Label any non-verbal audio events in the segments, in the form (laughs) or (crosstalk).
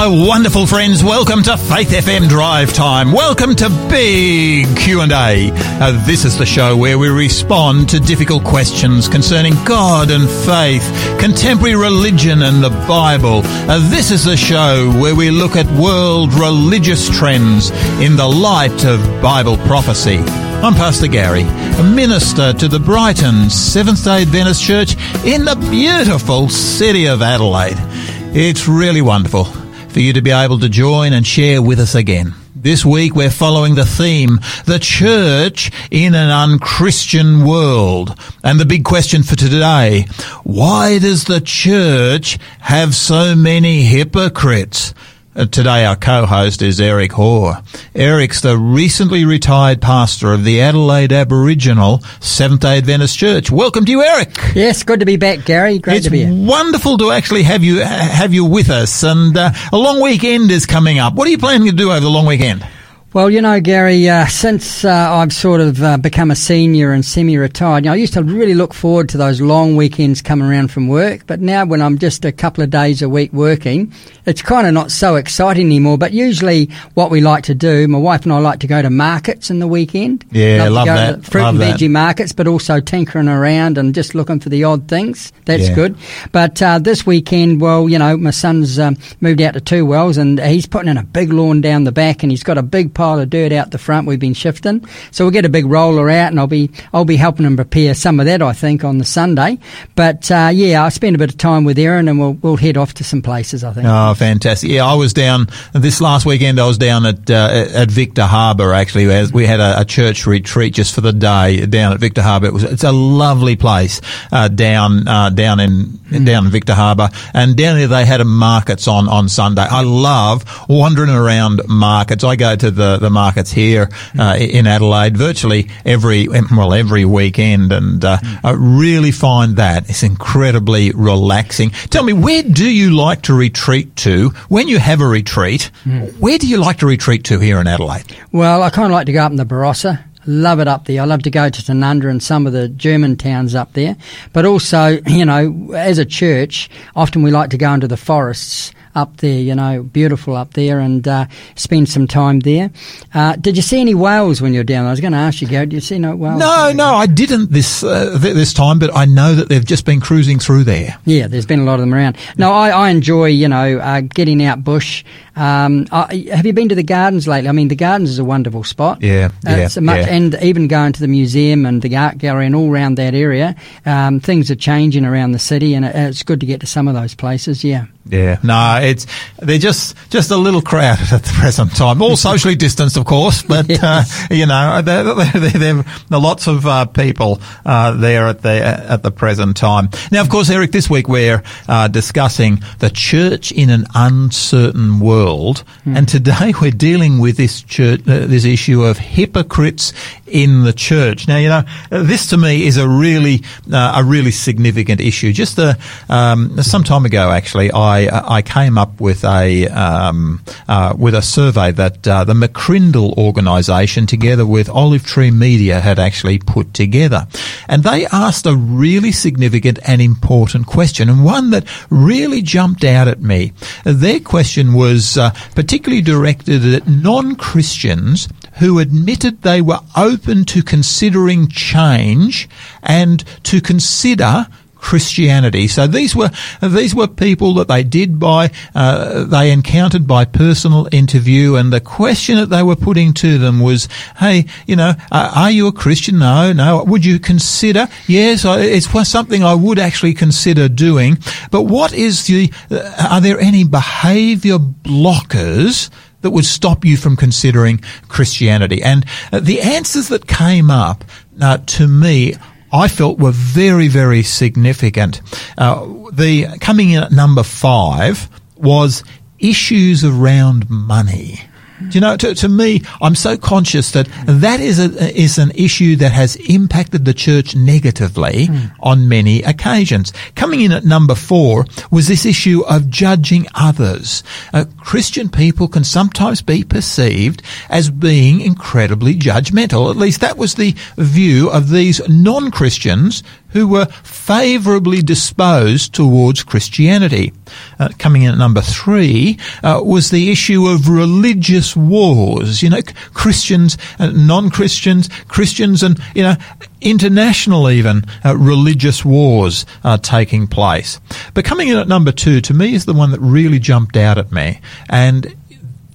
my wonderful friends. Welcome to Faith FM Drive Time. Welcome to Big Q&A. Uh, this is the show where we respond to difficult questions concerning God and faith, contemporary religion and the Bible. Uh, this is the show where we look at world religious trends in the light of Bible prophecy. I'm Pastor Gary, a minister to the Brighton Seventh-day Adventist Church in the beautiful city of Adelaide. It's really wonderful for you to be able to join and share with us again. This week we're following the theme, the church in an unchristian world. And the big question for today, why does the church have so many hypocrites? Uh, today our co-host is Eric Hoare. Eric's the recently retired pastor of the Adelaide Aboriginal Seventh-day Adventist Church. Welcome to you, Eric. Yes, good to be back, Gary. Great it's to be here. wonderful to actually have you have you with us. And uh, a long weekend is coming up. What are you planning to do over the long weekend? Well, you know, Gary, uh, since uh, I've sort of uh, become a senior and semi-retired, you know, I used to really look forward to those long weekends coming around from work. But now, when I'm just a couple of days a week working, it's kind of not so exciting anymore. But usually, what we like to do, my wife and I like to go to markets in the weekend. Yeah, love, love to go that. Fruit Love and that. veggie markets, but also tinkering around and just looking for the odd things. That's Yeah. good. But uh, this weekend, well, you know, my son's um, moved out to Two Wells and he's putting in a big lawn down the back and he's got a big pile of dirt out the front. We've been shifting, so we'll get a big roller out and I'll be I'll be helping him prepare some of that. I think on the Sunday. But uh, yeah, I'll spend a bit of time with Aaron, and we'll we'll head off to some places. I think. Oh, fantastic! Yeah, I was down this last weekend. I was down at uh, at Victor Harbour. Actually, as we had a, a church retreat just for the day down at Victor Harbour. It was it's a lovely place uh, down uh, down in down in Victor Harbour, and down there they had a markets on on Sunday. I love wandering around markets. I go to the the markets here uh, in Adelaide virtually every well every weekend, and uh, I really find that it's incredibly relaxing. Tell me, where do you like to retreat to when you have a retreat? Where do you like to retreat to here in Adelaide? Well, I kind of like to go up in the Barossa. Love it up there. I love to go to Tanunda and some of the German towns up there. But also, you know, as a church, often we like to go into the forests up there, you know, beautiful up there and uh, spend some time there. Uh, did you see any whales when you were down there? I was going to ask you, Gary, did you see no whales? No, no, I didn't this uh, th- this time, but I know that they've just been cruising through there. Yeah, there's been a lot of them around. No, I, I enjoy, you know, uh, getting out bush. Um, I, have you been to the gardens lately? I mean, the gardens is a wonderful spot. Yeah, yeah, much, yeah. and even going to the museum and the art gallery and all around that area, um, things are changing around the city, and it, it's good to get to some of those places. Yeah. Yeah, no, it's they're just just a little crowded (laughs) at the present time. All (laughs) socially distanced, of course, but Yes. uh, you know, (laughs) there are lots of uh, people uh, there at the at the present time. Now, of course, Eric, this week we're uh, discussing the church in an uncertain world, and today we're dealing with this church, uh, this issue of hypocrites in the church. Now, you know, uh, this to me is a really uh, a really significant issue. Just a, um, some time ago, actually, I I came up with a um, uh, with a survey that uh, the McCrindle organisation, together with Olive Tree Media, had actually put together, and they asked a really significant and important question, and one that really jumped out at me. Their question was uh, particularly directed at non-Christians who admitted they were open to considering change and to consider Christianity. So these were these were people that they did by uh, they encountered by personal interview, and the question that they were putting to them was, "Hey, you know, uh, are you a Christian? No, no. Would you consider? Yes, it's something I would actually consider doing. But what is the? Uh, are there any behaviour blockers?" that would stop you from considering Christianity. And uh, the answers that came up uh, to me, I felt were very, very significant. Uh, the coming in at number five was issues around money. Do you know, to, to me, I'm so conscious that that is a, is an issue that has impacted the church negatively on many occasions. Coming in at number four was this issue of judging others. Uh, Christian people can sometimes be perceived as being incredibly judgmental. At least that was the view of these non-Christians who were favourably disposed towards Christianity. Uh, coming in at number three uh, was the issue of religious wars. You know, Christians, uh, non-Christians, Christians, and you know, international even uh, religious wars are taking place. But coming in at number two, to me, is the one that really jumped out at me, and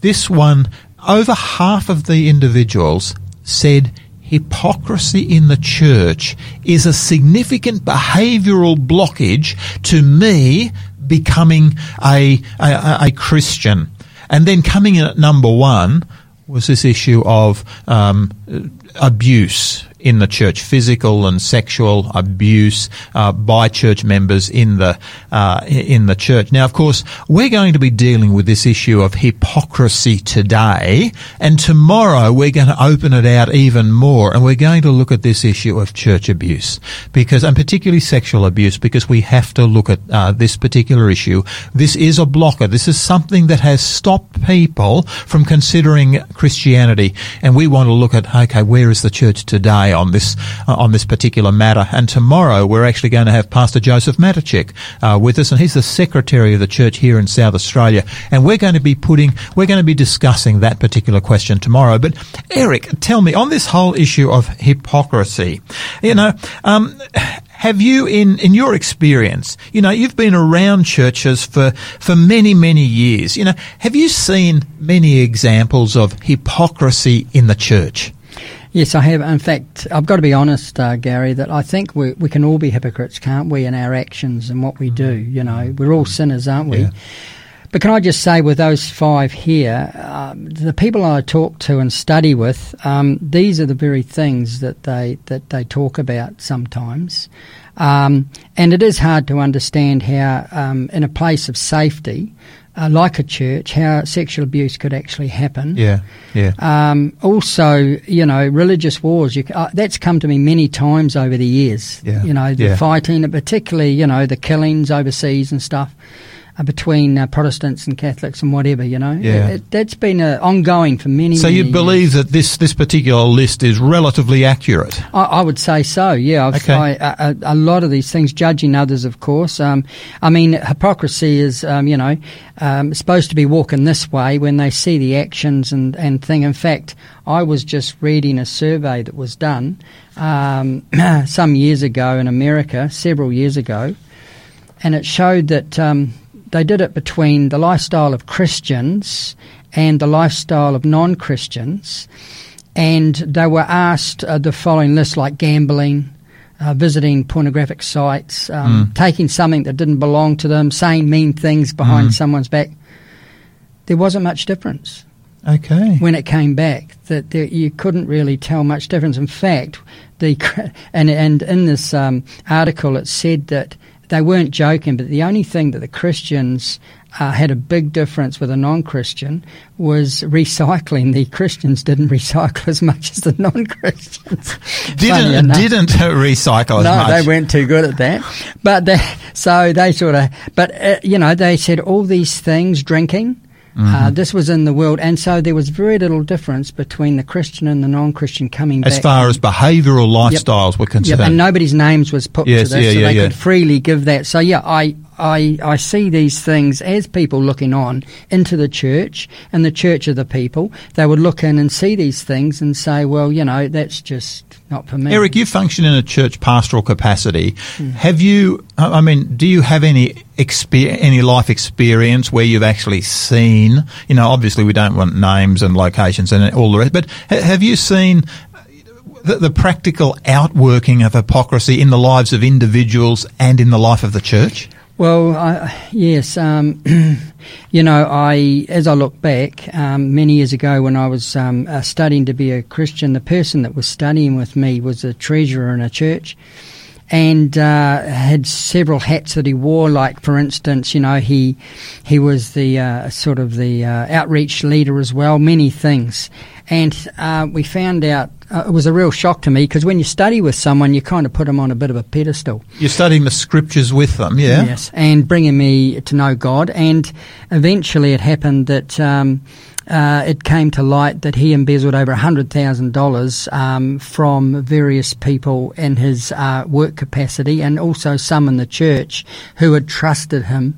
this one, over half of the individuals said hypocrisy in the church is a significant behavioural blockage to me becoming a, a, a, Christian. And then coming in at number one was this issue of um, abuse in the church, physical and sexual abuse uh, by church members in the uh, in the church. Now, of course, we're going to be dealing with this issue of hypocrisy today, and tomorrow we're going to open it out even more, and we're going to look at this issue of church abuse, because and particularly sexual abuse, because we have to look at uh, this particular issue. This is a blocker. This is something that has stopped people from considering Christianity, and we want to look at okay, where is the church today? On this uh, on this particular matter. And tomorrow we're actually going to have Pastor Joseph Matichik uh, with us, and he's the secretary of the church here in South Australia. And we're going to be putting we're going to be discussing that particular question tomorrow. But Eric, tell me on this whole issue of hypocrisy, you know. Um, have you, in, in your experience, you know, you've been around churches for, for many, many years, you know, have you seen many examples of hypocrisy in the church? Yes, I have. In fact, I've got to be honest, uh, Gary, that I think we, we can all be hypocrites, can't we, in our actions and what we do? You know, we're all sinners, aren't we? Yeah. But can I just say, with those five here, um, the people I talk to and study with, um, these are the very things that they that they talk about sometimes, um, and it is hard to understand how, um, in a place of safety, uh, like a church, how sexual abuse could actually happen. Yeah, yeah. Um, also, you know, religious wars. You, uh, that's come to me many times over the years. Yeah, you know, the yeah. fighting, and particularly, you know, the killings overseas and stuff between uh, Protestants and Catholics and whatever, you know. Yeah. It, that's been uh, ongoing for many. Years. So many you believe years. that this this particular list is relatively accurate? I, I would say so. Yeah. I've, okay. I, a, a, lot of these things, judging others, of course. Um, I mean, hypocrisy is, um, you know, um, supposed to be walking this way when they see the actions and and thing. In fact, I was just reading a survey that was done um, (clears throat) some years ago in America, several years ago, and it showed that um, they did it between the lifestyle of Christians and the lifestyle of non Christians. And they were asked uh, the following list like gambling, uh, visiting pornographic sites, um, mm. taking something that didn't belong to them, saying mean things behind mm. someone's back. There wasn't much difference. Okay. When it came back, that there, you couldn't really tell much difference. In fact, the (laughs) and and in this um, article it said that they weren't joking, but the only thing that the Christians uh, had a big difference with a non-Christian was recycling. The Christians didn't (laughs) recycle as much as the non-Christians. (laughs) didn't didn't recycle no, much. No, they weren't too good at that. But they, so they sort of, but uh, you know, they said all these things, drinking, Mm-hmm. Uh, this was in the world, and so there was very little difference between the Christian and the non-Christian coming back. as back. far as behavioural lifestyles yep. were concerned. Yep. and nobody's names was put yes, to this, yeah, so yeah, they yeah. could freely give that. So yeah, I I, I see these things as people looking on into the church and the church of the people. They would look in and see these things and say, well, you know, that's just not for me. Eric, you function in a church pastoral capacity. Mm. Have you, I mean, do you have any exper- any life experience where you've actually seen, you know, obviously we don't want names and locations and all the rest, but ha- have you seen the, the, practical outworking of hypocrisy in the lives of individuals and in the life of the church? Well, I, yes. Um, (clears throat) you know, I as I look back, um, many years ago when I was um, uh, studying to be a Christian, the person that was studying with me was a treasurer in a church, and uh, had several hats that he wore. Like, for instance, you know, he he was the uh, sort of the uh, outreach leader as well. Many things, and uh, we found out uh, it was a real shock to me because when you study with someone, you kind of put them on a bit of a pedestal. You're studying the scriptures with them, yeah? Yes, and bringing me to know God. And eventually it happened that um, uh, it came to light that he embezzled over $100,000 um, from various people in his uh, work capacity and also some in the church who had trusted him.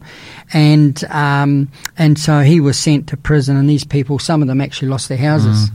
And, um, and so he was sent to prison, and these people, some of them actually lost their houses. Mm.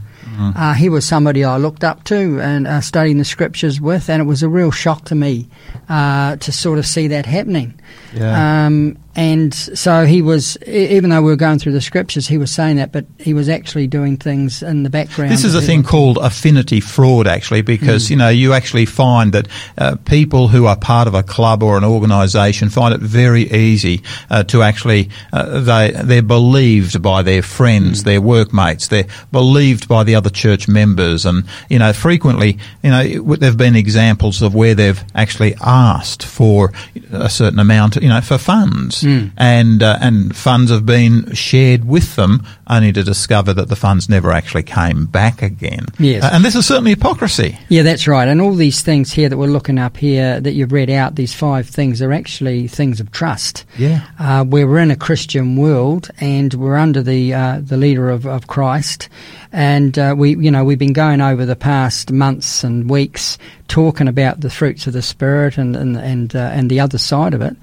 Uh, he was somebody I looked up to and uh, studying the scriptures with, and it was a real shock to me uh, to sort of see that happening. Yeah. Um, and so he was, even though we were going through the scriptures, he was saying that, but he was actually doing things in the background. This is a thing called affinity fraud, actually, because you know you actually find that uh, people who are part of a club or an organisation find it very easy uh, to actually uh, they they're believed by their friends, their workmates, they're believed by the other church members, and you know frequently you know there've been examples of where they've actually asked for a certain amount, you know, for funds, and uh, and funds have been shared with them, only to discover that the funds never actually came back again. Yes. Uh, and this is certainly hypocrisy. Yeah, that's right. And all these things here that we're looking up here that you've read out, these five things, are actually things of trust. Yeah. Uh, where we're in a Christian world and we're under the uh, the leader of, of Christ, and uh, we you know we've been going over the past months and weeks talking about the fruits of the spirit and and and, uh, and the other side of it,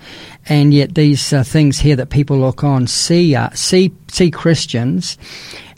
and yet these uh, things here that people look on see uh, see see Christians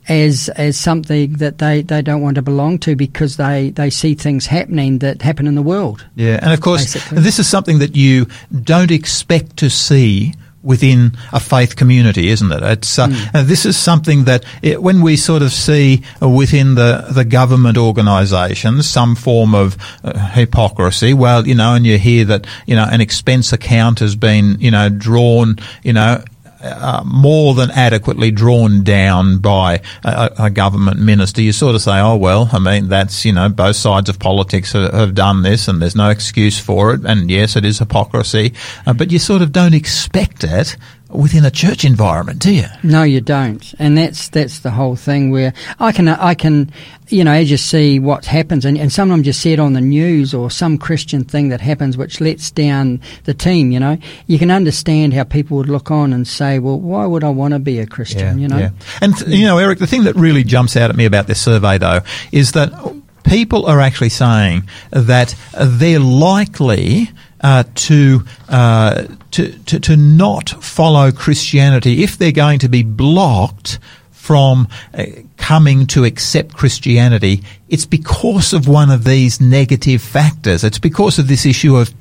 as as something that they, they don't want to belong to because they, they see things happening that happen in the world. Yeah, and of course, Basically. this is something that you don't expect to see within a faith community, isn't it? It's uh, uh, this is something that it, when we sort of see uh, within the the government organisations some form of uh, hypocrisy. Well, you know, and you hear that you know an expense account has been you know drawn, you know. Uh, more than adequately drawn down by a, a government minister, you sort of say, "Oh well, I mean that's you know both sides of politics have, have done this, and there's no excuse for it." And yes, it is hypocrisy, uh, but you sort of don't expect it within a church environment, do you? No, you don't, and that's that's the whole thing. Where I can uh, I can, you know, as you see what happens, and, and sometimes you see it on the news or some Christian thing that happens which lets down the team. You know, you can understand how people would look on and say, "Well, why would I want to be a Christian?" you know, And th- you know, Eric, the thing that really jumps out at me about this survey, though, is that people are actually saying that they're likely. Uh, to, uh, to to to not follow Christianity if they're going to be blocked from uh, coming to accept Christianity, it's because of one of these negative factors. It's because of this issue of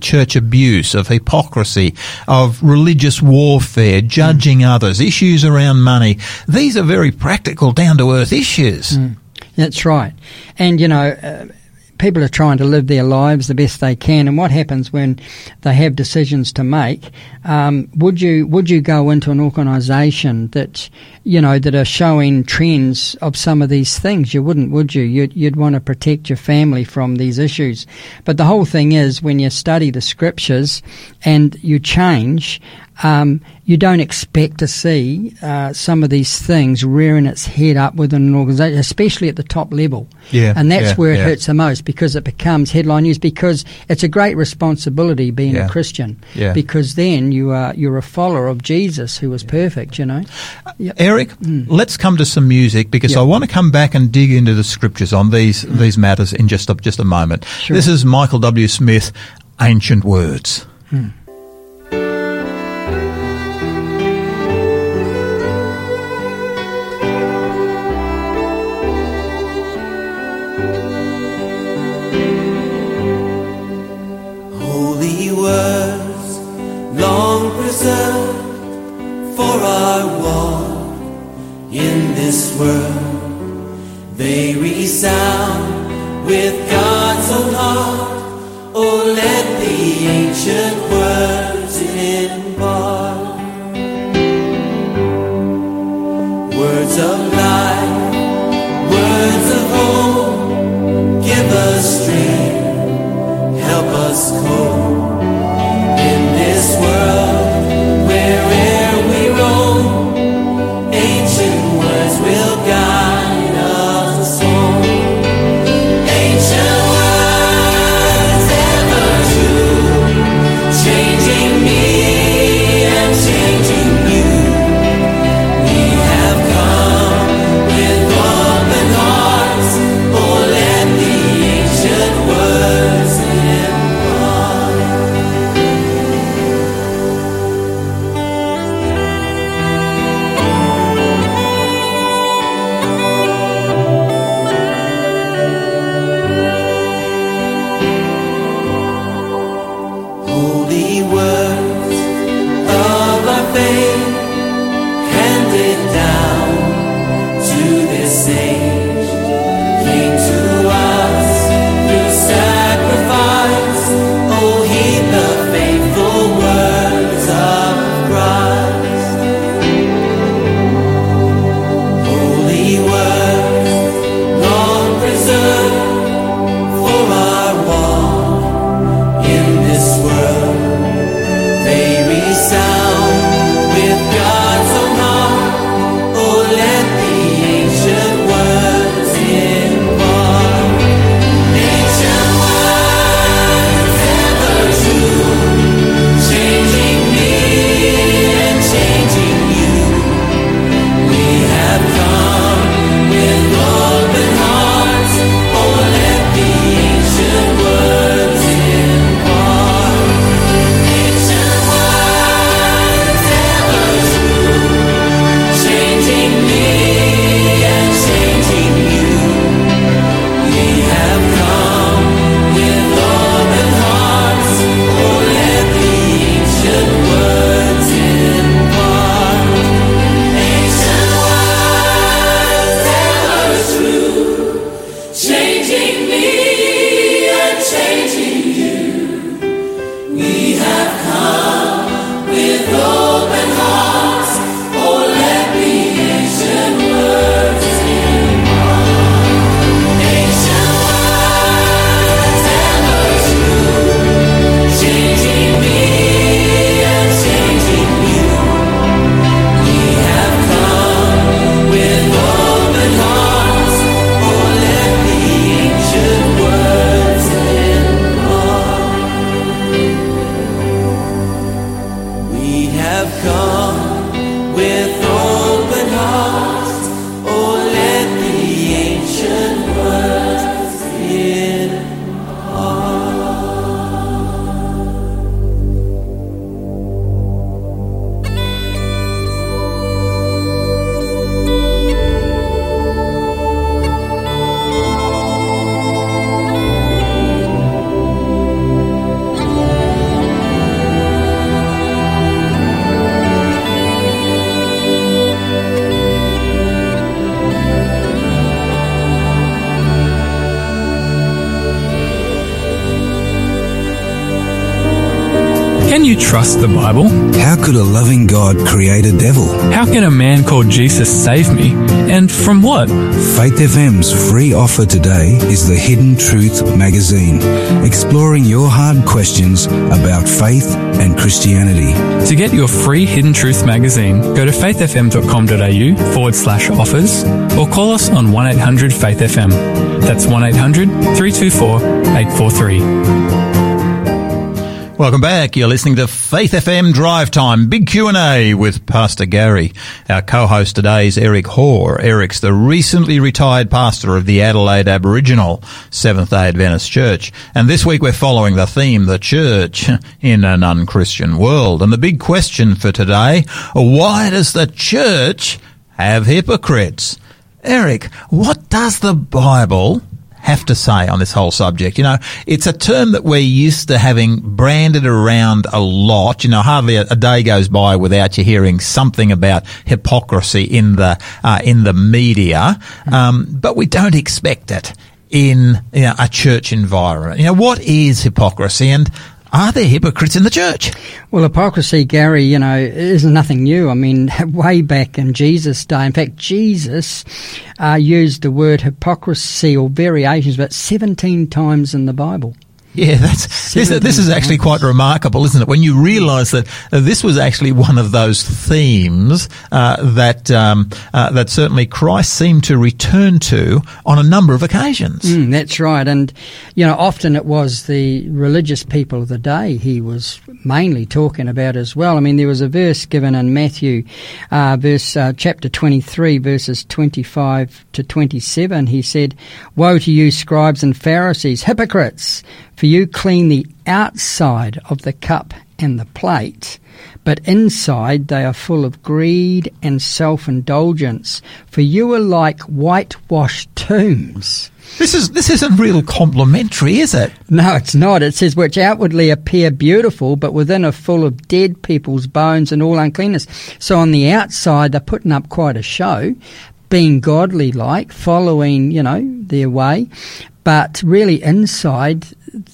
church abuse, of hypocrisy, of religious warfare, judging others, issues around money. These are very practical, down to earth issues. That's right. And, you know, uh, people are trying to live their lives the best they can. And what happens when they have decisions to make? Um, would you would you go into an organisation that you know that are showing trends of some of these things? You wouldn't, would you? You'd, you'd want to protect your family from these issues. But the whole thing is when you study the scriptures and you change. Um, you don't expect to see uh, some of these things rearing its head up within an organisation, especially at the top level. Yeah, and that's yeah, where it yeah. hurts the most because it becomes headline news. Because it's a great responsibility being Yeah. a Christian. Yeah. Because then you are you're a follower of Jesus who was perfect. You know. Yep. Eric, mm. mm. let's come to some music because Yeah. I want to come back and dig into the scriptures on these mm. these matters in just a, just a moment. Sure. This is Michael W. Smith, Ancient Words. Holy us in this world trust the Bible? How could a loving God create a devil? How can a man called Jesus save me? And from what? Faith FM's free offer today is the Hidden Truth magazine, exploring your hard questions about faith and Christianity. To get your free Hidden Truth magazine, go to faithfm.com.au forward slash offers or call us on 1 800 Faith FM. That's 1 800 324 843. Welcome back. You're listening to Faith FM Drive Time, big Q&A with Pastor Gary. Our co-host today is Eric Hoare. Eric's the recently retired pastor of the Adelaide Aboriginal Seventh-day Adventist Church. And this week we're following the theme, the church in an unchristian world. And the big question for today, why does the church have hypocrites? Eric, what does the Bible have to say on this whole subject. You know, it's a term that we're used to having branded around a lot. You know, hardly a, a day goes by without you hearing something about hypocrisy in the uh, in the media, um, but we don't expect it in you know, a church environment. You know, what is hypocrisy and are there hypocrites in the church? Well, hypocrisy, Gary, you know, is nothing new. I mean, (laughs) way back in Jesus' day, in fact, Jesus uh, used the word hypocrisy or variations about 17 times in the Bible. Yeah, that's this, this is actually quite remarkable, isn't it? When you realise that this was actually one of those themes uh, that um, uh, that certainly Christ seemed to return to on a number of occasions. Mm, that's right, and you know, often it was the religious people of the day he was mainly talking about as well. I mean, there was a verse given in Matthew, uh, verse uh, chapter twenty-three, verses twenty-five to twenty-seven. He said, "Woe to you, scribes and Pharisees, hypocrites!" For you clean the outside of the cup and the plate, but inside they are full of greed and self indulgence. For you are like whitewashed tombs. This is this isn't real complimentary, is it? No, it's not. It says, which outwardly appear beautiful, but within are full of dead people's bones and all uncleanness. So on the outside, they're putting up quite a show, being godly like, following, you know, their way. But really inside,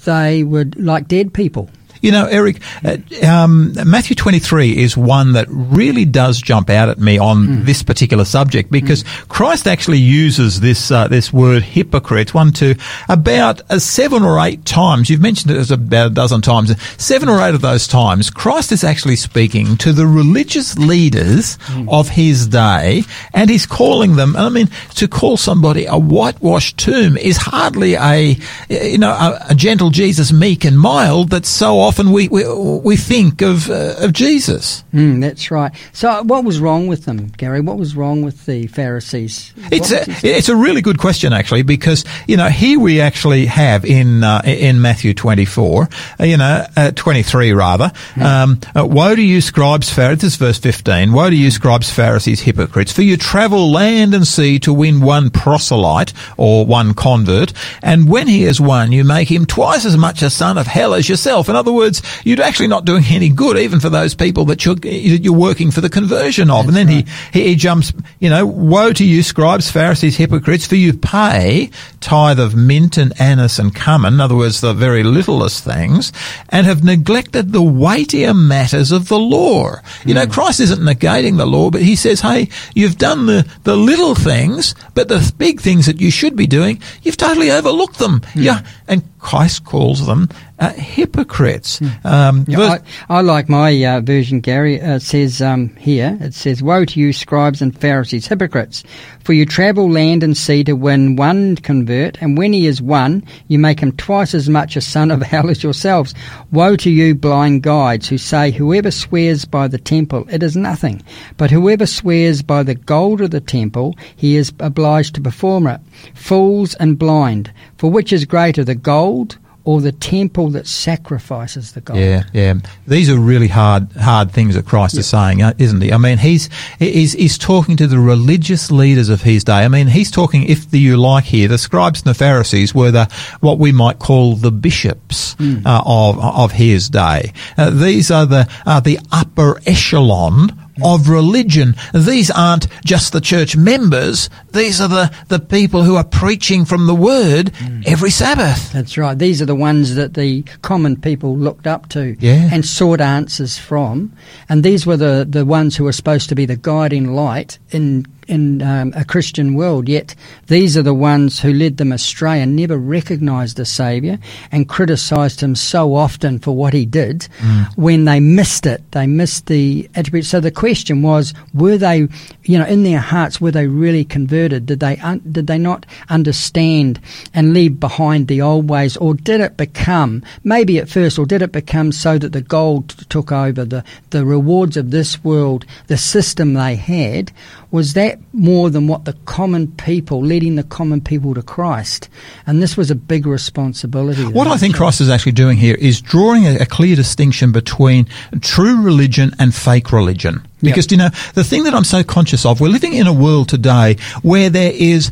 they were like dead people. You know, Eric, uh, um, Matthew 23 is one that really does jump out at me on mm. this particular subject because mm. Christ actually uses this uh, this word hypocrite one to about uh, seven or eight times. You've mentioned it as about a dozen times. Seven or eight of those times, Christ is actually speaking to the religious leaders mm. of his day, and he's calling them. I mean, to call somebody a whitewashed tomb is hardly a you know a, a gentle Jesus, meek and mild. That's so often we we, we think of uh, of Jesus. Mm, that's right. So, what was wrong with them, Gary? What was wrong with the Pharisees? It's a, it's a really good question actually because you know here we actually have in uh, in Matthew twenty four, uh, you know uh, twenty three rather. Mm. Um, uh, woe to you, scribes, Pharisees. This is verse fifteen. Woe to you, scribes, Pharisees, hypocrites! For you travel land and sea to win one proselyte or one convert, and when he has won, you make him twice as much a son of hell as yourself. In other words, you're actually not doing any good, even for those people that you're you're working for the conversion of. and then he, he he jumps, you know, woe to you, scribes, Pharisees, hypocrites, for you pay tithe of mint and anise and cumin, in other words, the very littlest things, and have neglected the weightier matters of the law. You know, hmm. Christ isn't negating the law, but he says, hey, you've done the, the little things, but the big things that you should be doing, you've totally overlooked them. Hmm. Yeah. And Christ calls them uh, hypocrites. Um, Yeah, verse- I, I like my uh, version, Gary. Uh, it says um, here, it says, Woe to you, scribes and Pharisees, hypocrites! For you travel land and sea to win one convert, and when he is won, you make him twice as much a son of hell as yourselves. Woe to you, blind guides, who say, Whoever swears by the temple, it is nothing. But whoever swears by the gold of the temple, he is obliged to perform it. Fools and blind, for which is greater, the gold or the temple that sacrifices the gold? Yeah, yeah. These are really hard, hard things that Christ is saying, uh, isn't he? I mean, he's, he's, he's talking to the religious leaders of his day. I mean, he's talking, if the, you like here, the scribes and the Pharisees were the, what we might call the bishops uh, of, of his day. Uh, these are the, are the upper echelon of religion. These aren't just the church members. These are the, the people who are preaching from the word mm. every Sabbath. That's right. These are the ones that the common people looked up to Yeah. and sought answers from. And these were the, the ones who were supposed to be the guiding light in in um, a Christian world. Yet these are the ones who led them astray and never recognised the Saviour and criticised him so often for what he did. When they missed it, they missed the attributes. So the question was: Were they, you know, in their hearts, were they really converted? Did they un- did they not understand and leave behind the old ways, or did it become maybe at first, or did it become so that the gold took over the the rewards of this world, the system they had? Was that more than what the common people, leading the common people to Christ? And this was a big responsibility. What I think had. Christ is actually doing here is drawing a, a clear distinction between true religion and fake religion. Because, you know, the thing that I'm so conscious of, we're living in a world today where there is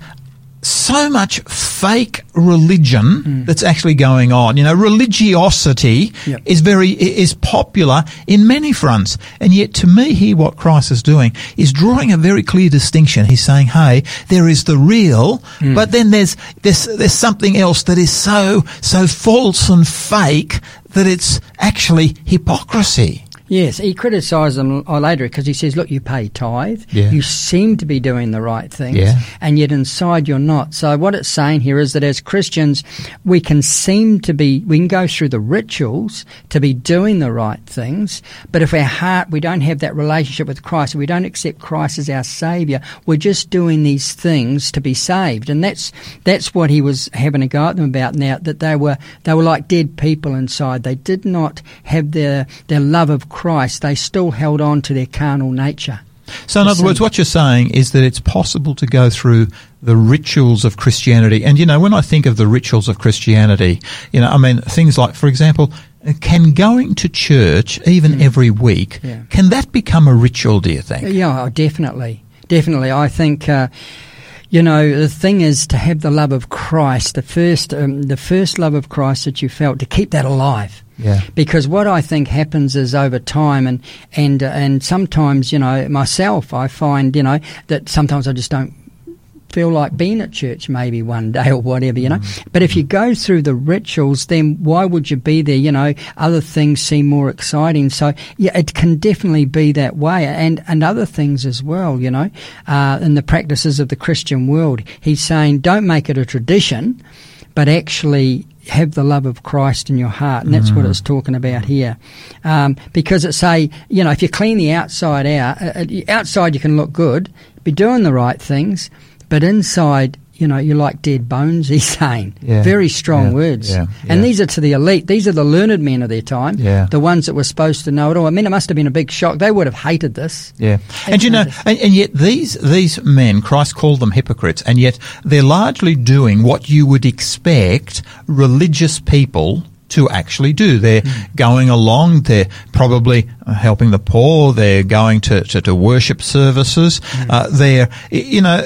so much fake religion hmm. that's actually going on. You know, religiosity Yep. is very is popular in many fronts, and yet to me, here what Christ is doing is drawing a very clear distinction. He's saying, "Hey, there is the real, hmm. but then there's there's there's something else that is so so false and fake that it's actually hypocrisy." Yes, he criticised them later because he says, "Look, you pay tithe. Yeah. You seem to be doing the right things, Yeah. and yet inside you're not." So what it's saying here is that as Christians, we can seem to be, we can go through the rituals to be doing the right things, but if our heart we don't have that relationship with Christ, we don't accept Christ as our Saviour, we're just doing these things to be saved, and that's that's what he was having a go at them about now. That they were they were like dead people inside. They did not have their their love of Christ. Christ, they still held on to their carnal nature. So, in other words, what you're saying is that it's possible to go through the rituals of Christianity. And, you know, when I think of the rituals of Christianity, you know, I mean, things like, for example, can going to church even every week. Yeah. can that become a ritual, do you think? Yeah, oh, definitely, definitely. I think. Uh, you know, the thing is to have the love of Christ, the first, um, the first love of Christ that you felt, to keep that alive. Yeah. Because what I think happens is over time, and and uh, and sometimes, you know, myself, I find, you know, that sometimes I just don't feel like being at church maybe one day or whatever, you know. But if you go through the rituals, then why would you be there? You know, other things seem more exciting. So yeah, it can definitely be that way, and and other things as well. You know, uh, in the practices of the Christian world, he's saying don't make it a tradition, but actually. Have the love of Christ in your heart, and that's what it's talking about here. Um, because it say, you know, if you clean the outside out, uh, uh, outside you can look good, be doing the right things, but inside, you know, you're like dead bones, (laughs) he's saying. Yeah. Very strong Yeah. words. Yeah. And these are to the elite. These are the learned men of their time. Yeah. The ones that were supposed to know it all. I mean, it must have been a big shock. They would have hated this. Yeah, and you know, and, and yet these these men, Christ called them hypocrites, and yet they're largely doing what you would expect religious people to actually do. They're hmm. going along. They're probably uh, helping the poor. They're going to, to, to worship services. Hmm. Uh, they're you know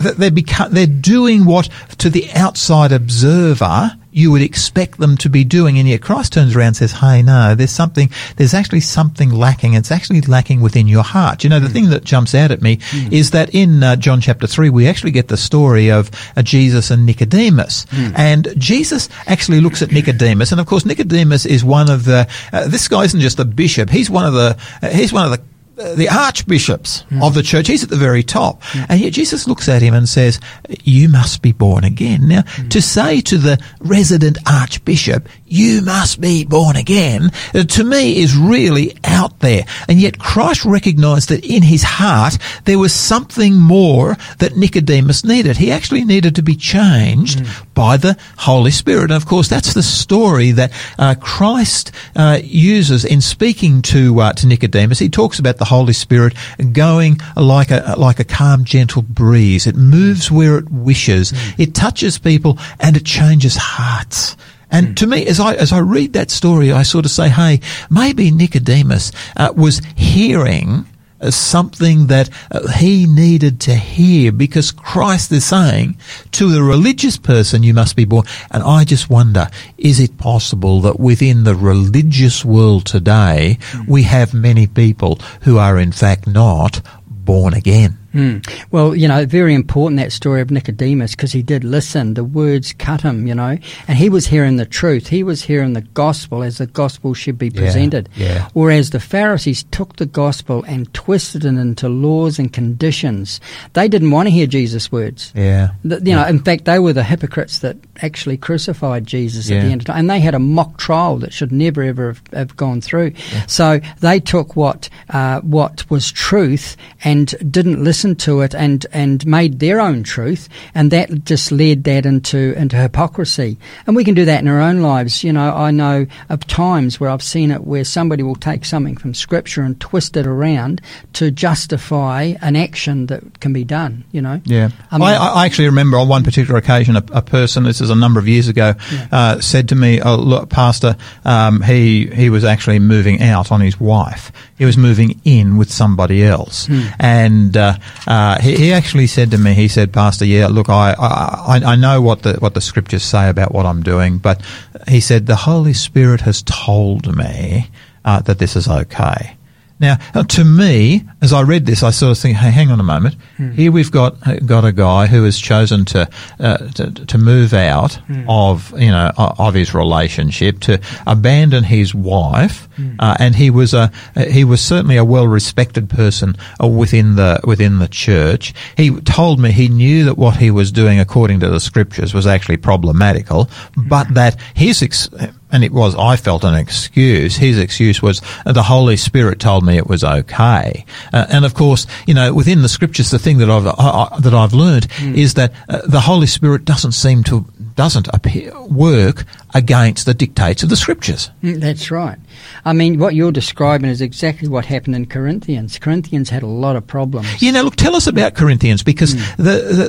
they're become, they're doing what to the outside observer you would expect them to be doing. And yet Christ turns around and says, Hey, no, there's something, there's actually something lacking. It's actually lacking within your heart. You know, the thing that jumps out at me is that in uh, John chapter 3, we actually get the story of uh, Jesus and Nicodemus. And Jesus actually looks at Nicodemus. And of course, Nicodemus is one of the, uh, this guy isn't just a bishop. He's one of the, uh, he's one of the the archbishops of the church. He's at the very top. And yet Jesus looks at him and says, you must be born again. Now, to say to the resident archbishop, you must be born again, uh, to me is really out there. And yet Christ recognized that in his heart, there was something more that Nicodemus needed. He actually needed to be changed by the Holy Spirit. And of course, that's the story that uh, Christ uh, uses in speaking to uh, to Nicodemus. He talks about the Holy Spirit going like a like a calm, gentle breeze. It moves where it wishes. It touches people and it changes hearts. And to me, as I as I read that story, I sort of say, "Hey, maybe Nicodemus uh, was hearing." Something that uh, he needed to hear because Christ is saying to the religious person, you must be born. And I just wonder, is it possible that within the religious world today, we have many people who are in fact not born again? Mm. Well, you know, very important that story of Nicodemus because he did listen. The words cut him, you know, and he was hearing the truth. He was hearing the gospel as the gospel should be presented. yeah. Whereas the Pharisees took the gospel and twisted it into laws and conditions. They didn't want to hear Jesus' words. Yeah. The- you know, in fact, they were the hypocrites that actually crucified Jesus at the end of time, and they had a mock trial that should never ever have, have gone through. So they took what uh, what was truth and didn't listen to it, and and made their own truth, and that just led that into into hypocrisy. And we can do that in our own lives. You know, I know of times where I've seen it where somebody will take something from Scripture and twist it around to justify an action that can be done. You know. Yeah. I I, mean- I, actually remember on one particular occasion, a, a person, this a number of years ago, uh, said to me, oh, look, Pastor, um, he, he was actually moving out on his wife. He was moving in with somebody else. And, uh, uh, he, he actually said to me, he said, Pastor, yeah, look, I, I, I- I know what the, what the scriptures say about what I'm doing, but he said, the Holy Spirit has told me, uh, that this is okay. Now, uh, to me, as I read this, I sort of think, "Hey, hang on a moment. Here we've got uh, got a guy who has chosen to uh, to, to move out of you know of his relationship, to abandon his wife, uh, and he was a uh, he was certainly a well respected person within the within the church. He told me he knew that what he was doing, according to the scriptures, was actually problematical, but that his ex- and it was, I felt an excuse. His excuse was the Holy Spirit told me it was okay. Uh, and of course, you know, within the scriptures, the thing that I've, I, I, that I've learned is that uh, the Holy Spirit doesn't seem to, doesn't appear, work against the dictates of the scriptures. Mm, That's right. I mean, what you're describing is exactly what happened in Corinthians. Corinthians had a lot of problems. You know, look, tell us about Corinthians because the,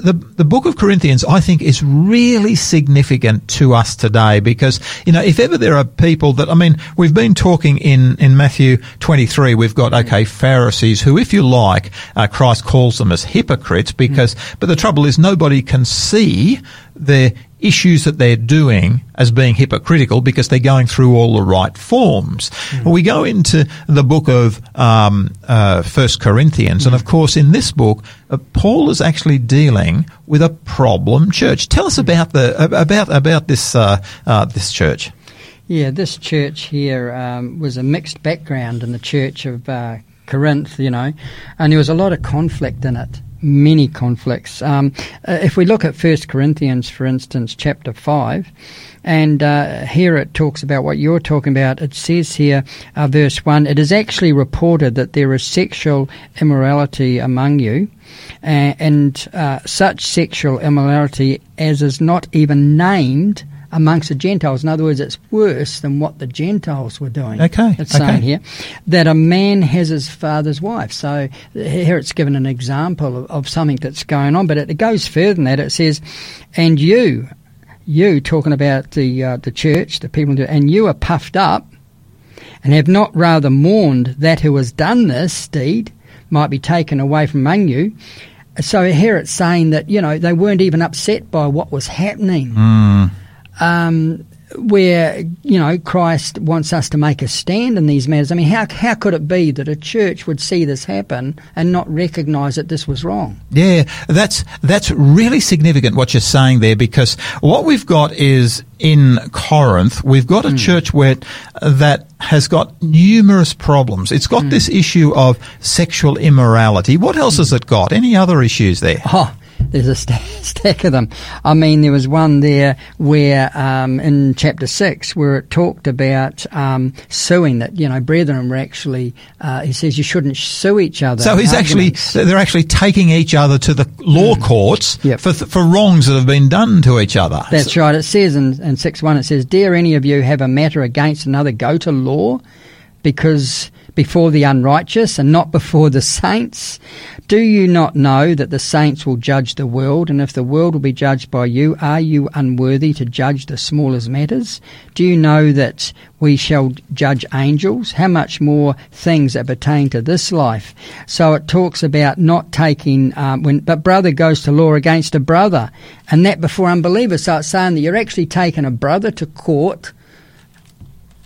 the, the, the book of Corinthians, I think, is really significant to us today because, you know, if ever there are people that, I mean, we've been talking in, in Matthew 23, we've got, okay, Pharisees who, if you like, uh, Christ calls them as hypocrites because, but the trouble is nobody can see the issues that they're doing as being hypocritical because they're going through all the right forms. We go into the book of um, uh, First Corinthians, and of course, in this book, uh, Paul is actually dealing with a problem church. Tell us about the about about this uh, uh, this church. Yeah, this church here um, was a mixed background in the church of uh, Corinth, you know, and there was a lot of conflict in it. Many conflicts. Um, uh, if we look at First Corinthians, for instance, chapter five, and uh, here it talks about what you're talking about. It says here, uh, verse one, it is actually reported that there is sexual immorality among you, uh, and uh, such sexual immorality as is not even named amongst the Gentiles. In other words, it's worse than what the Gentiles were doing. Okay, It's okay. saying here that a man has his father's wife. So here it's given an example of, of something that's going on, but it, it goes further than that. It says, and you, you talking about the, uh, the church, the people, and you are puffed up and have not rather mourned that who has done this deed might be taken away from among you. So here it's saying that, you know, they weren't even upset by what was happening. Um, where you know Christ wants us to make a stand in these matters. I mean, how how could it be that a church would see this happen and not recognise that this was wrong? Yeah, that's that's really significant what you're saying there because what we've got is in Corinth we've got a Hmm. church where that has got numerous problems. It's got this issue of sexual immorality. What else has it got? Any other issues there? Oh, there's a st- (laughs) stack of them. I mean, there was one there where um, in chapter six where it talked about um, suing that you know brethren were actually. Uh, he says you shouldn't sue each other. So he's actually they're actually taking each other to the law courts Hmm. Yep. for for wrongs that have been done to each other. That's right. It says in, in 6 1, it says, Dare any of you have a matter against another go to law because before the unrighteous and not before the saints? Do you not know that the saints will judge the world? And if the world will be judged by you, are you unworthy to judge the smallest matters? Do you know that we shall judge angels? How much more things that pertain to this life? So it talks about not taking, um, when, but brother goes to law against a brother, and that before unbelievers. So it's saying that you're actually taking a brother to court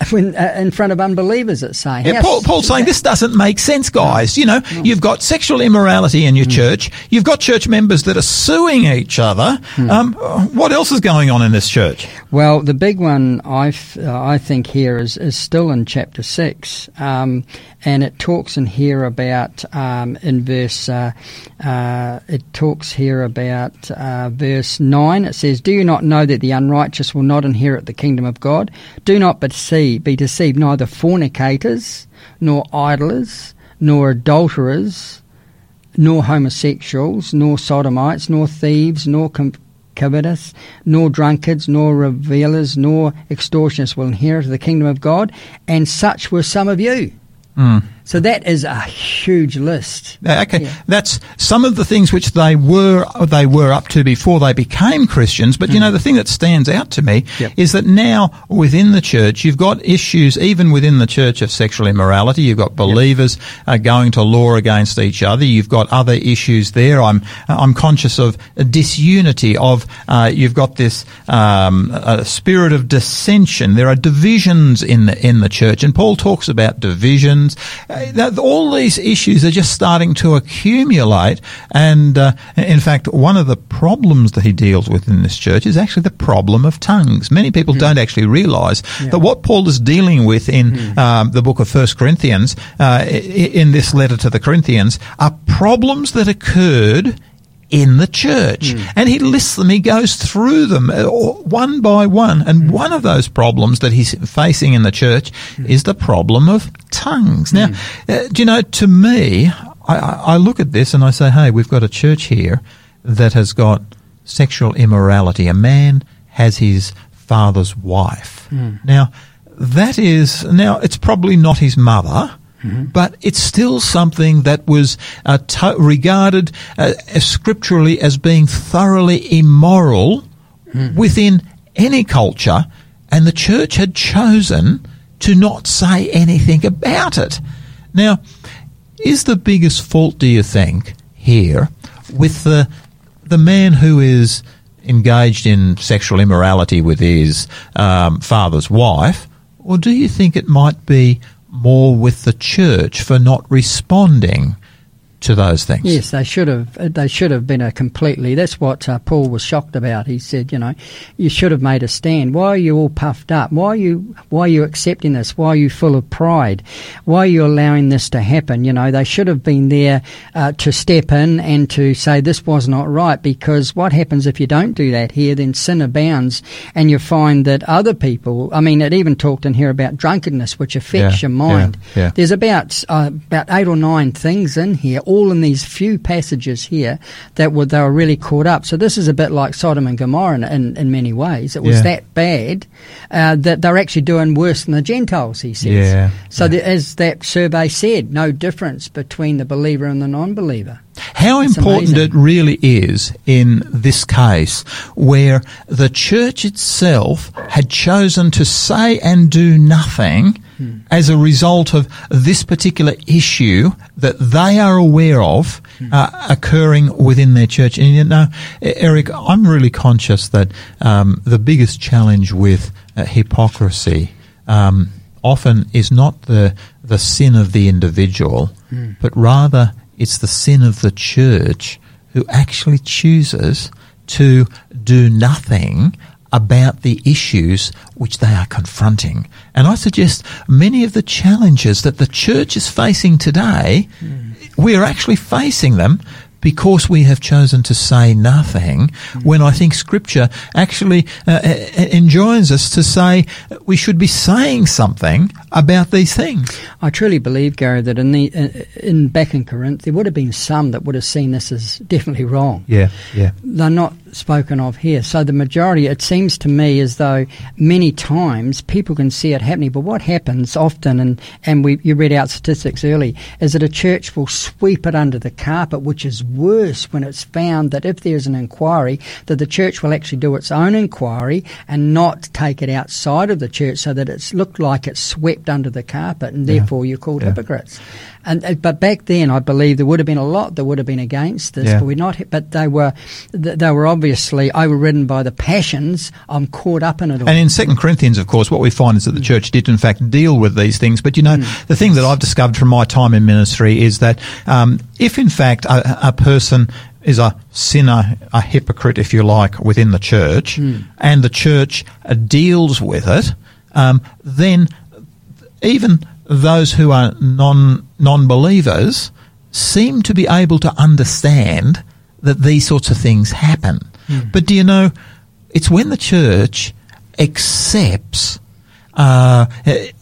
(laughs) when, uh, in front of unbelievers, it's saying. Yeah, Paul, Paul's saying this doesn't make sense, guys. You know, you've got sexual immorality in your Mm. church. You've got church members that are suing each other. Mm. Um, what else is going on in this church? Well, the big one I, uh, I think here is, is still in chapter 6, um, and it talks in here about, um, in verse, uh, uh, it talks here about uh, verse 9. It says, Do you not know that the unrighteous will not inherit the kingdom of God? Do not deceive, be deceived, neither fornicators, nor idlers, nor adulterers, nor homosexuals, nor sodomites, nor thieves, nor com- covetous, nor drunkards, nor revelers, nor extortionists will inherit the kingdom of God. And such were some of you. Mm. So that is a huge list. Okay, Yeah. that's some of the things which they were they were up to before they became Christians. But you know, the thing that stands out to me Yep. is that now within the church, you've got issues even within the church of sexual immorality. You've got believers uh, going to law against each other. You've got other issues there. I'm I'm conscious of a disunity. Of uh, you've got this um, a spirit of dissension. There are divisions in the in the church, and Paul talks about divisions. Uh, all these issues are just starting to accumulate, and uh, in fact, one of the problems that he deals with in this church is actually the problem of tongues. Many people don't actually realise that what Paul is dealing with in um, the book of First Corinthians, uh, in this letter to the Corinthians, are problems that occurred in the church. Hmm. And he lists them, he goes through them uh, one by one. And hmm. one of those problems that he's facing in the church hmm. is the problem of tongues. Now, uh, do you know, to me, I, I I look at this and I say, hey, we've got a church here that has got sexual immorality. A man has his father's wife. Now, that is, now, it's probably not his mother. But it's still something that was uh, to- regarded uh, as scripturally as being thoroughly immoral within any culture, and the church had chosen to not say anything about it. Now, is the biggest fault, do you think, here with the the man who is engaged in sexual immorality with his um, father's wife, or do you think it might be more with the church for not responding to those things? Yes, they should have. uh, They should have been a completely. That's what uh, Paul was shocked about. He said, you know, you should have made a stand. Why are you all puffed up? Why are you? Why are you accepting this? Why are you full of pride? Why are you allowing this to happen? You know, they should have been there uh, to step in and to say this was not right. Because what happens if you don't do that here? Then sin abounds, and you find that other people. I mean, it even talked in here about drunkenness, which affects Yeah, your mind. yeah, yeah. There's about uh, about eight or nine things in here, all in these few passages here that were they were really caught up. So this is a bit like Sodom and Gomorrah in, in, in many ways. It was Yeah. that bad uh, that they're actually doing worse than the Gentiles. He says. Yeah, So there, as that survey said, no difference between the believer and the non-believer. How It's important amazing. it really is in this case where the church itself had chosen to say and do nothing as a result of this particular issue that they are aware of uh, occurring within their church. And you know, Eric, I'm really conscious that um, the biggest challenge with uh, hypocrisy um, often is not the the sin of the individual, but rather it's the sin of the church who actually chooses to do nothing about the issues which they are confronting. And I suggest many of the challenges that the church is facing today, we are actually facing them because we have chosen to say nothing when I think scripture actually uh, uh, enjoins us to say we should be saying something about these things. I truly believe, Gary, that in the uh, in back in Corinth, there would have been some that would have seen this as definitely wrong. Yeah, yeah. They're not spoken of here. So the majority, it seems to me as though many times people can see it happening. But what happens often, and, and we, you read out statistics early, is that a church will sweep it under the carpet, which is worse when it's found that if there's an inquiry, that the church will actually do its own inquiry and not take it outside of the church so that it's looked like it's swept under the carpet and therefore you're called Yeah. hypocrites. And uh, but back then, I believe there would have been a lot that would have been against this, Yeah. but we're not. But they were, they were obviously overridden by the passions. I'm caught up in it all. And in Second Corinthians, of course, what we find is that the church did in fact deal with these things. But you know, the thing that I've discovered from my time in ministry is that um, if in fact a, a person is a sinner, a hypocrite, if you like, within the church, and the church uh, deals with it, um, then even those who are non non believers seem to be able to understand that these sorts of things happen. But do you know, it's when the church accepts uh,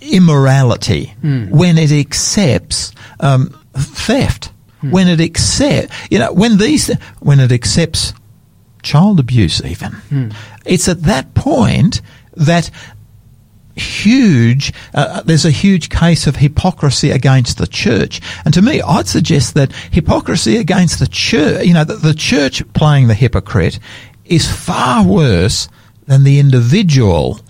immorality, when it accepts um, theft, when it accept, you know, when these, when it accepts child abuse, even, it's at that point that huge, uh, there's a huge case of hypocrisy against the church. And to me, I'd suggest that hypocrisy against the church, you know, the, the church playing the hypocrite is far worse than the individual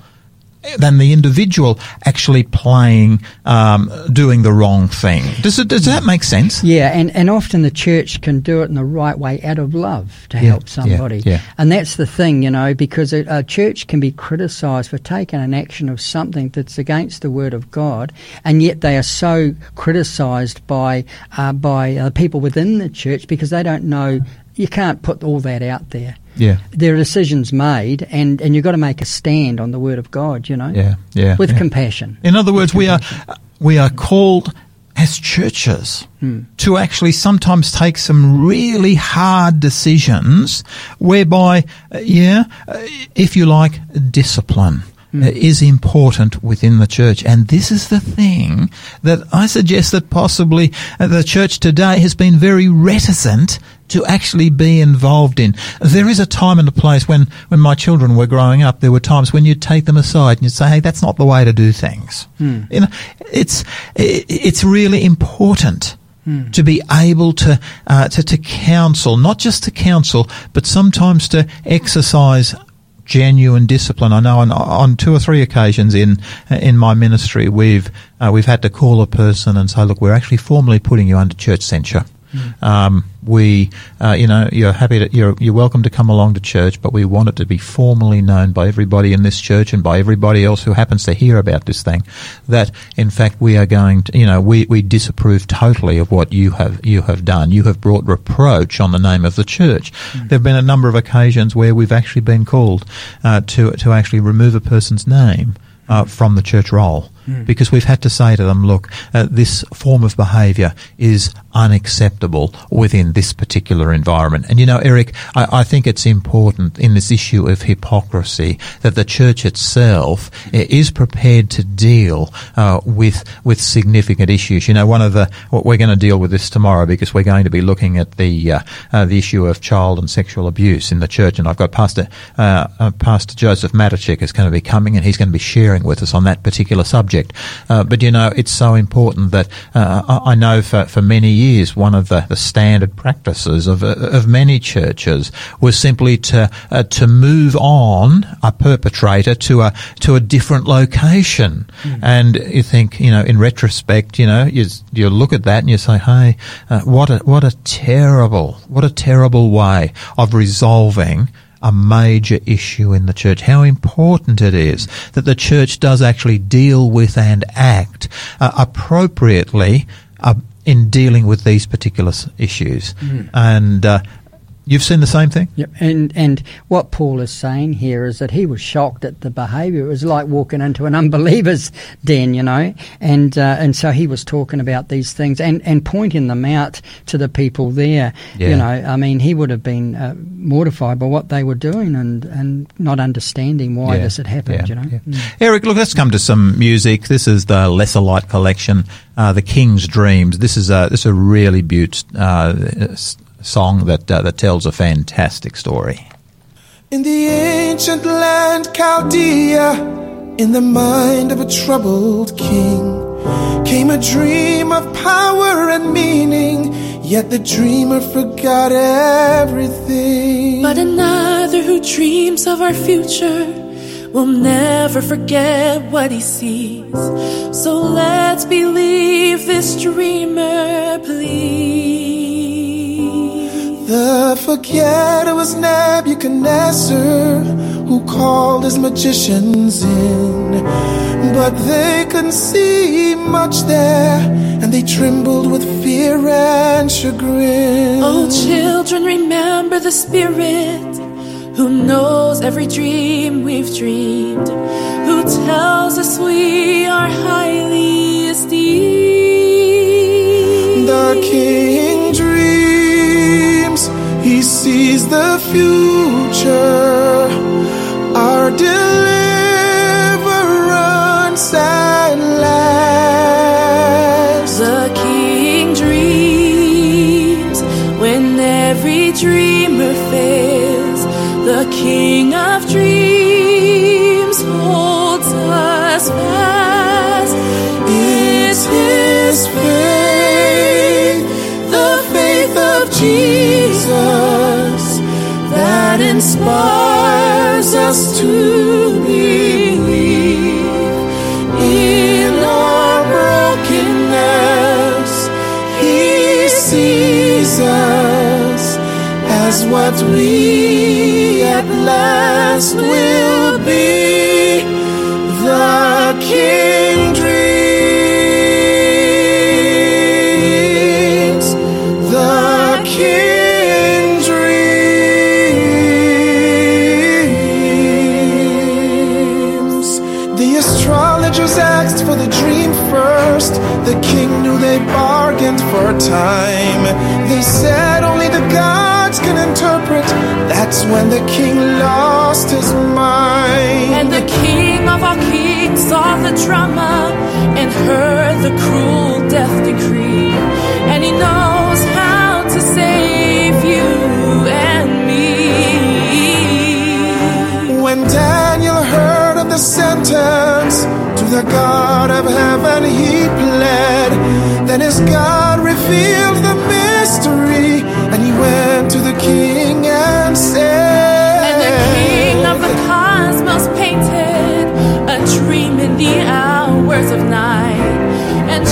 than the individual actually playing, um, doing the wrong thing. Does it? Does that make sense? Yeah, and, and often the church can do it in the right way out of love to Yeah, help somebody. yeah. And that's the thing, you know, because a, a church can be criticised for taking an action of something that's against the Word of God, and yet they are so criticised by, uh, by uh, people within the church because they don't know, you can't put all that out there. Yeah. There are decisions made, and, and you've got to make a stand on the Word of God, you know, Yeah. Yeah. with yeah. compassion. In other words, we are we are called as churches to actually sometimes take some really hard decisions, whereby, uh, yeah, uh, if you like, discipline. uh, Is important within the church, and this is the thing that I suggest that possibly the church today has been very reticent to actually be involved in. There is a time and a place when, when my children were growing up, there were times when you'd take them aside and you'd say, hey, that's not the way to do things. You know, it's, it's really important. To be able to, uh, to to counsel, not just to counsel, but sometimes to exercise genuine discipline. I know on, on two or three occasions in in my ministry, we've uh, we've had to call a person and say, "Look, we're actually formally putting you under church censure." Um, we, uh, you know, you're happy to, you're, you're welcome to come along to church, but we want it to be formally known by everybody in this church and by everybody else who happens to hear about this thing that, in fact, we are going to, you know, we, we disapprove totally of what you have, you have done. You have brought reproach on the name of the church. There have been a number of occasions where we've actually been called, uh, to, to actually remove a person's name, uh, from the church roll because we've had to say to them, look, uh, this form of behaviour is unacceptable within this particular environment. And you know, Eric, I, I think it's important in this issue of hypocrisy that the church itself uh, is prepared to deal uh, with with significant issues. You know, one of the what we're going to deal with this tomorrow because we're going to be looking at the uh, uh, the issue of child and sexual abuse in the church, and I've got Pastor uh, uh, Pastor Joseph Matichik is going to be coming, and he's going to be sharing with us on that particular subject. Uh, but you know, it's so important that uh, I, know for, for many years one of the, the standard practices of uh, of many churches was simply to uh, to move on a perpetrator to a to a different location. And you think, you know, in retrospect, you know, you you look at that and you say, hey, uh, what a what a terrible what a terrible way of resolving a major issue in the church. How important it is that the church does actually deal with and act uh, appropriately uh, in dealing with these particular issues. And uh, you've seen the same thing. Yep. And and what Paul is saying here is that he was shocked at the behaviour. It was like walking into an unbeliever's den, you know. And uh, and so he was talking about these things and, and pointing them out to the people there. Yeah. You know, I mean, he would have been uh, mortified by what they were doing and, and not understanding why Yeah, this had happened. yeah, you know. Mm. Eric, look, let's come to some music. This is the Lesser Light collection, uh, The King's Dreams. This is a this is a really beautiful uh, song that uh, that tells a fantastic story. In the ancient land Chaldea, in the mind of a troubled king, came a dream of power and meaning, yet the dreamer forgot everything. But another who dreams of our future will never forget what he sees. So let's believe this dreamer, please. The forgetter was Nebuchadnezzar, who called his magicians in. But they couldn't see much there, and they trembled with fear and chagrin. Oh, children, remember the Spirit who knows every dream we've dreamed, who tells us we are highly esteemed. The king he sees the future, our deliverance at last. The king dreams when every dreamer fails. The king of dreams holds us fast. It's his faith, inspires us to believe in our brokenness. He sees us as what we at last will They said only the gods can interpret. That's when the king lost his mind. And the king of all kings saw the drama and heard the cruel death decree. And he knows how to save you and me. When Daniel heard of the sentence, to the God of heaven he pled. Then his God revealed king and said, And the king of the cosmos painted a dream in the hours of night and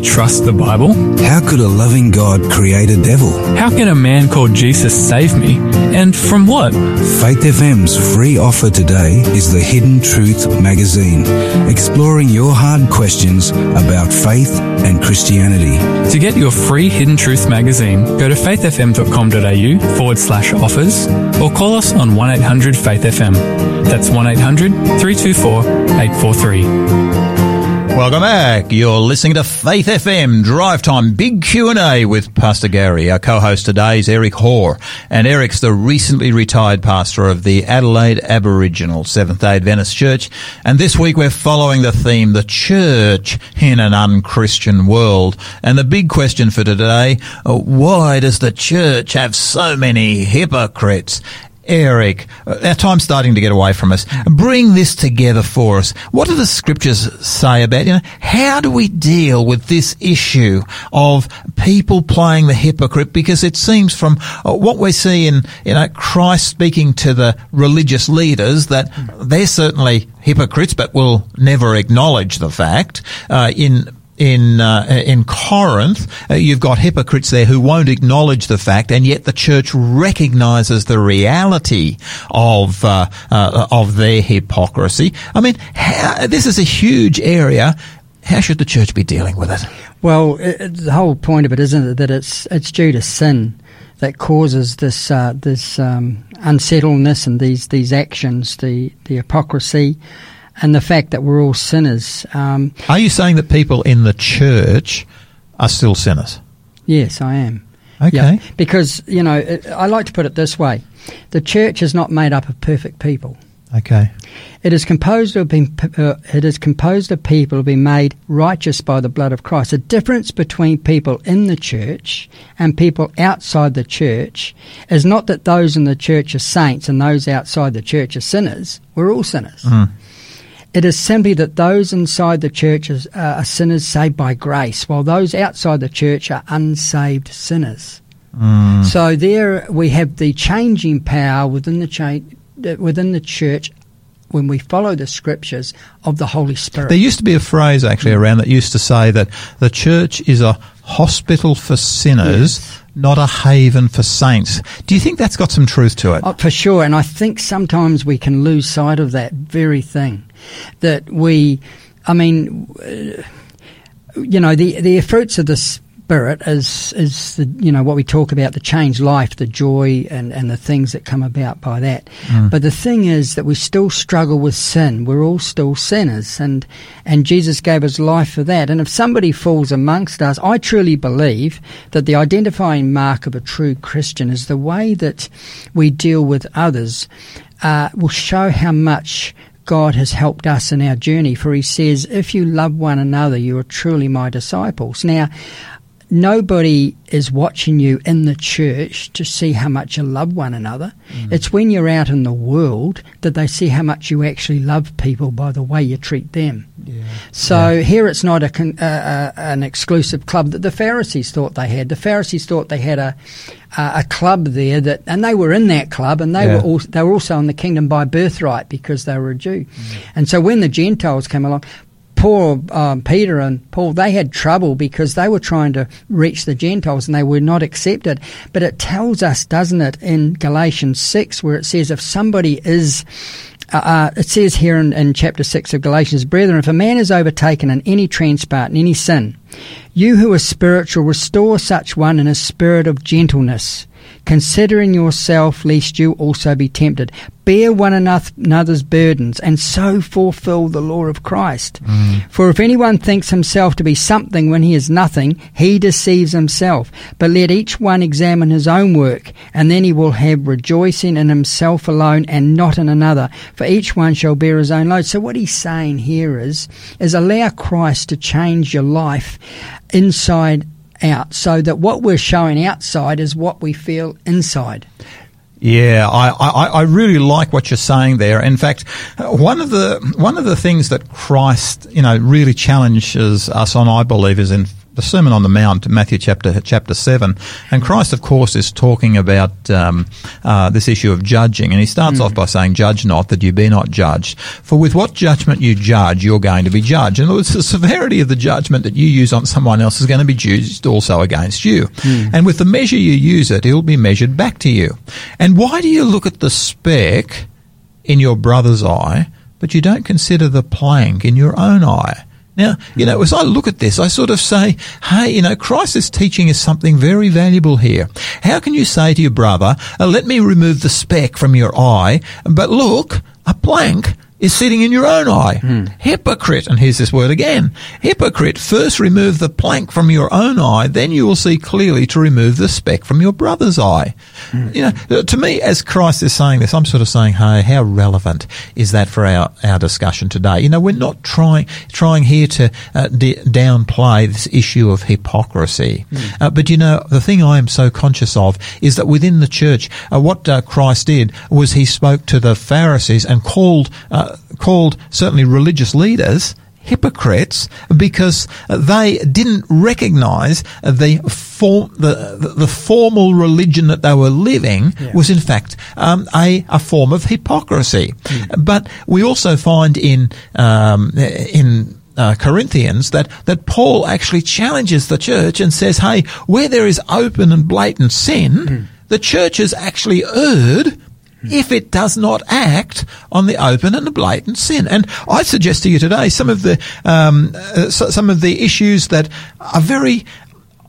you trust the Bible? How could a loving God create a devil? How can a man called Jesus save me? And from what? Faith FM's free offer today is the Hidden Truth magazine, exploring your hard questions about faith and Christianity. To get your free Hidden Truth magazine, go to faithfm.com.au forward slash offers or call us on 1800 Faith FM. That's 1800 324 843. Welcome back. You're listening to Faith FM Drive Time Big Q&A with Pastor Gary. Our co-host today is Eric Hoare. And Eric's the recently retired pastor of the Adelaide Aboriginal Seventh-day Adventist Church. And this week we're following the theme, the church in an unchristian world. And the big question for today, uh, why does the church have so many hypocrites? Eric, uh, our time's starting to get away from us. Bring this together for us. What do the scriptures say about, you know, how do we deal with this issue of people playing the hypocrite? Because it seems from uh, what we see in, you know, Christ speaking to the religious leaders that they're certainly hypocrites, but will never acknowledge the fact. Uh, in in uh, in Corinth, uh, you've got hypocrites there who won't acknowledge the fact, and yet the church recognizes the reality of uh, uh, of their hypocrisy. I mean, how, this is a huge area. How should the church be dealing with it? Well, it, the whole point of it isn't it that it's it's due to sin that causes this uh, this um, unsettledness and these these actions, the the hypocrisy, and the fact that we're all sinners. Um, Are you saying that people in the church are still sinners? yes, I am. Okay. Because you know, it, I like to put it this way: the church is not made up of perfect people. Okay. It is composed of being, uh, it is composed of people who have been made righteous by the blood of Christ. The difference between people in the church and people outside the church is not that those in the church are saints and those outside the church are sinners. We're all sinners. It is simply that those inside the church is, uh, are sinners saved by grace, while those outside the church are unsaved sinners. So there we have the changing power within the cha- within the church when we follow the scriptures of the Holy Spirit. There used to be a phrase actually around that used to say that the church is a hospital for sinners, not a haven for saints. Do you think that's got some truth to it? Oh, for sure, and I think sometimes we can lose sight of that very thing. That we, I mean, you know, the the fruits of the spirit is is the you know what we talk about the changed life, the joy, and and the things that come about by that. But the thing is that we still struggle with sin. We're all still sinners, and and Jesus gave his life for that. And if somebody falls amongst us, I truly believe that the identifying mark of a true Christian is the way that we deal with others uh, will show how much God has helped us in our journey. For he says, If you love one another, you are truly my disciples. Now, nobody is watching you in the church to see how much you love one another. It's when you're out in the world that they see how much you actually love people by the way you treat them. So here it's not a uh, uh, an exclusive club that the Pharisees thought they had. The Pharisees thought they had a uh, a club there that, and they were in that club, and they Yeah. were also, they were also in the kingdom by birthright because they were a Jew. And so when the Gentiles came along, Paul, um, Peter, and Paul, they had trouble because they were trying to reach the Gentiles and they were not accepted. But it tells us, doesn't it, in Galatians 6, where it says if somebody is uh, uh, it says here in, in chapter 6 of Galatians, Brethren, if a man is overtaken in any trespass, in any sin, you who are spiritual, restore such one in a spirit of gentleness, considering yourself, lest you also be tempted. Bear one another's burdens, and so fulfill the law of Christ. Mm. For if anyone thinks himself to be something when he is nothing, he deceives himself. But let each one examine his own work, and then he will have rejoicing in himself alone and not in another. For each one shall bear his own load. So what he's saying here is, is allow Christ to change your life inside out so that what we're showing outside is what we feel inside. Yeah, I, I, I really like what you're saying there. In fact, one of the one of the things that Christ, you know, really challenges us on, I believe, is in the Sermon on the Mount, Matthew chapter chapter seven, and Christ, of course, is talking about um, uh, this issue of judging, and he starts off by saying, "Judge not, that you be not judged. For with what judgment you judge, you're going to be judged." In other words, the severity of the judgment that you use on someone else is going to be used also against you, and with the measure you use it, it'll be measured back to you. And why do you look at the speck in your brother's eye, but you don't consider the plank in your own eye? Now, you know, as I look at this, I sort of say, hey, you know, Christ is teaching us something very valuable here. How can you say to your brother, uh, let me remove the speck from your eye, but look, a plank is sitting in your own eye. Hypocrite. And here's this word again. Hypocrite. First remove the plank from your own eye, then you will see clearly to remove the speck from your brother's eye. You know, uh, to me, as Christ is saying this, I'm sort of saying, hey, how relevant is that for our, our discussion today? You know, we're not trying, trying here to uh, d- downplay this issue of hypocrisy. Uh, but you know, the thing I am so conscious of is that within the church, uh, what uh, Christ did was he spoke to the Pharisees and called, uh, called certainly religious leaders hypocrites because they didn't recognize the form, the, the, formal religion that they were living was in fact um, a, a form of hypocrisy. But we also find in um, in uh, Corinthians that, that Paul actually challenges the church and says, hey, where there is open and blatant sin, the church has actually erred if it does not act on the open and the blatant sin. And I suggest to you today some of the um, uh, so- some of the issues that are very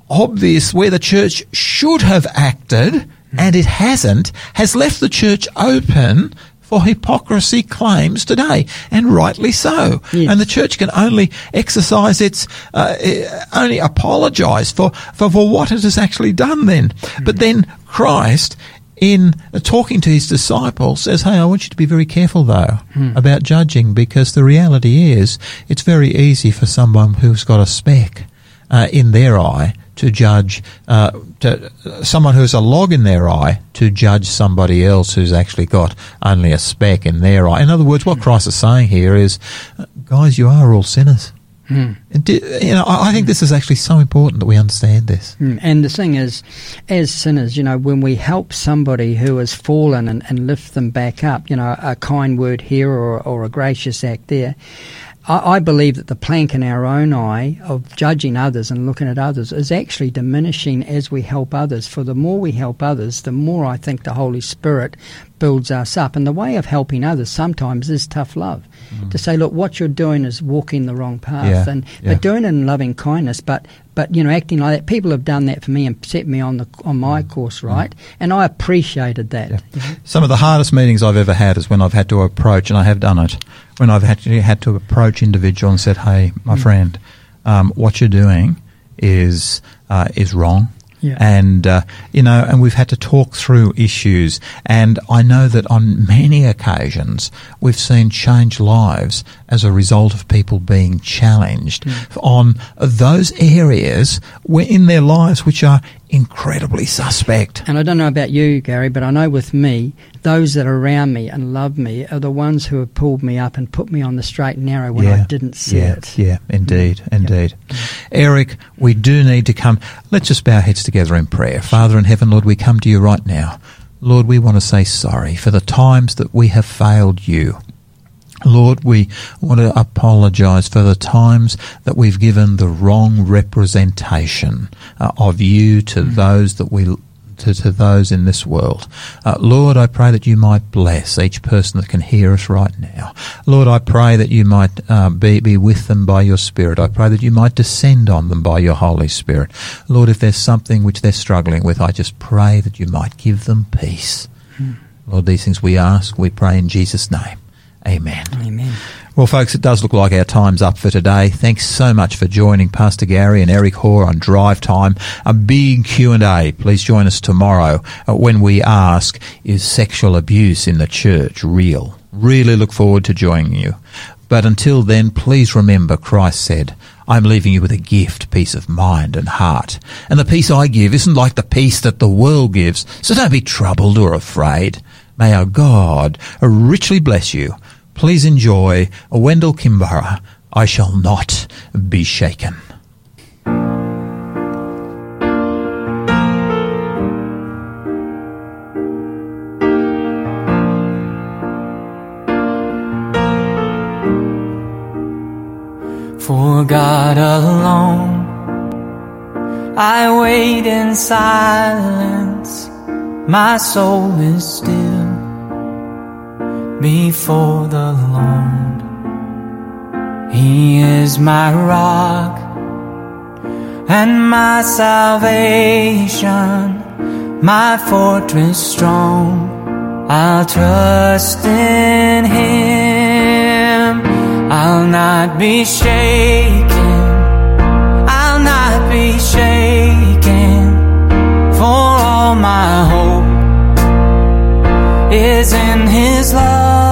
obvious where the church should have acted and it hasn't has left the church open for hypocrisy claims today, and rightly so. Yes. And the church can only exercise its, uh, eh, only apologise for, for, for what it has actually done then. But then Christ, in talking to his disciples, says, Hey, I want you to be very careful though about judging because the reality is it's very easy for someone who's got a speck uh, in their eye to judge uh, to, uh, someone who's a log in their eye to judge somebody else who's actually got only a speck in their eye. In other words, what Christ is saying here is, guys, you are all sinners. And di- You know, I I think this is actually so important that we understand this. Mm, And the thing is, as sinners, you know, when we help somebody who has fallen and, and lift them back up, you know, a kind word here or, or a gracious act there, I, I believe that the plank in our own eye of judging others and looking at others is actually diminishing as we help others. For the more we help others, the more I think the Holy Spirit builds us up. And the way of helping others sometimes is tough love. Mm. To say, look, what you're doing is walking the wrong path, Yeah, and yeah. but doing it in loving kindness, but but you know, acting like that. People have done that for me and set me on the on my course, right? And I appreciated that. Some of the hardest meetings I've ever had is when I've had to approach, and I have done it, when I've actually had to approach individual and said, "Hey, my friend, um, what you're doing is uh, is wrong." Yeah. And uh, you know, and we've had to talk through issues, and I know that on many occasions we've seen change lives as a result of people being challenged hmm. on those areas where in their lives which are incredibly suspect. And I don't know about you, Gary, but I know with me, those that are around me and love me are the ones who have pulled me up and put me on the straight and narrow when I didn't see yeah, it. Yeah, indeed, hmm. indeed. Eric, we do need to come. Let's just bow our heads together in prayer. Father in heaven, Lord, we come to you right now. Lord, we want to say sorry for the times that we have failed you. Lord, we want to apologize for the times that we've given the wrong representation uh, of you to those that we to, to those in this world. Uh, Lord, I pray that you might bless each person that can hear us right now. Lord, I pray that you might uh, be, be with them by your Spirit. I pray that you might descend on them by your Holy Spirit. Lord, if there's something which they're struggling with, I just pray that you might give them peace. Lord, these things we ask, we pray in Jesus' name. Amen. Amen. Well, folks, it does look like our time's up for today. Thanks so much for joining Pastor Gary and Eric Hoare on Drive Time. A big Q&A. Please join us tomorrow uh, when we ask, is sexual abuse in the church real? Really look forward to joining you. But until then, please remember Christ said, I'm leaving you with a gift, peace of mind and heart. And the peace I give isn't like the peace that the world gives, so don't be troubled or afraid. May our God richly bless you. Please enjoy Wendell Kimbrough, I Shall Not Be Shaken. For God alone, I wait in silence, my soul is still before the Lord. He is my rock and my salvation, my fortress strong. I'll trust in Him. I'll not be shaken. I'll not be shaken. For all my hope is in His love.